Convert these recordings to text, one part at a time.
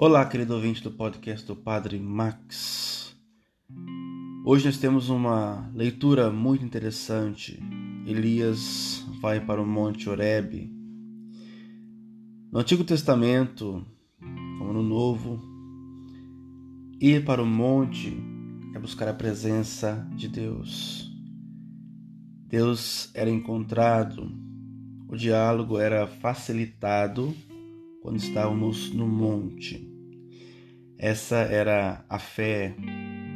Olá, querido ouvinte do podcast do Padre Max. Hoje nós temos uma leitura muito interessante. Elias vai para o Monte Horebe. No Antigo Testamento, como no Novo, ir para o monte é buscar a presença de Deus. Deus era encontrado, o diálogo era facilitado quando estávamos no monte. Essa era a fé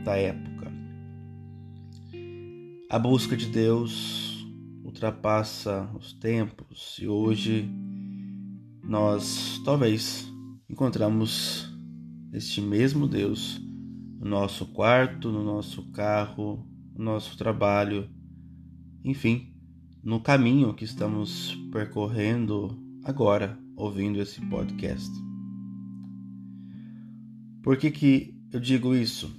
da época. A busca de Deus ultrapassa os tempos e hoje nós talvez encontramos este mesmo Deus no nosso quarto, no nosso carro, no nosso trabalho, enfim, no caminho que estamos percorrendo agora, ouvindo esse podcast. Por que, que eu digo isso?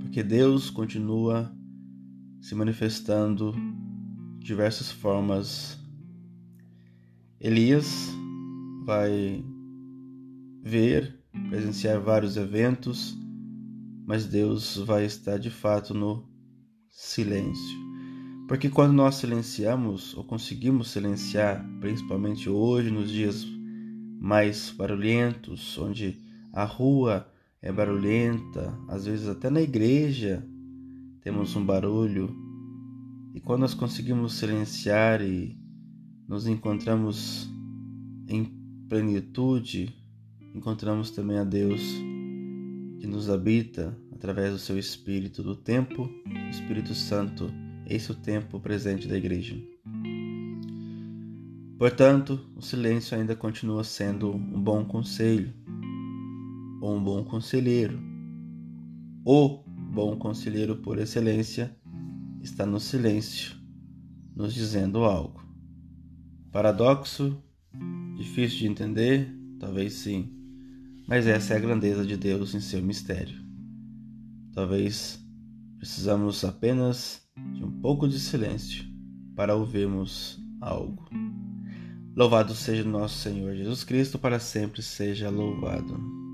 Porque Deus continua se manifestando de diversas formas. Elias vai ver, presenciar vários eventos, mas Deus vai estar de fato no silêncio. Porque quando nós silenciamos ou conseguimos silenciar, principalmente hoje, nos dias mais barulhentos, onde a rua é barulhenta, às vezes até na igreja temos um barulho, e quando nós conseguimos silenciar e nos encontramos em plenitude, encontramos também a Deus que nos habita através do seu Espírito do tempo, Espírito Santo. Esse é o tempo presente da igreja. Portanto, o silêncio ainda continua sendo um bom conselho, ou um bom conselheiro. O bom conselheiro por excelência está no silêncio, nos dizendo algo. Paradoxo, difícil de entender, talvez sim, mas essa é a grandeza de Deus em seu mistério. Talvez precisamos apenas de um pouco de silêncio para ouvirmos algo. Louvado seja nosso Senhor Jesus Cristo, para sempre seja louvado.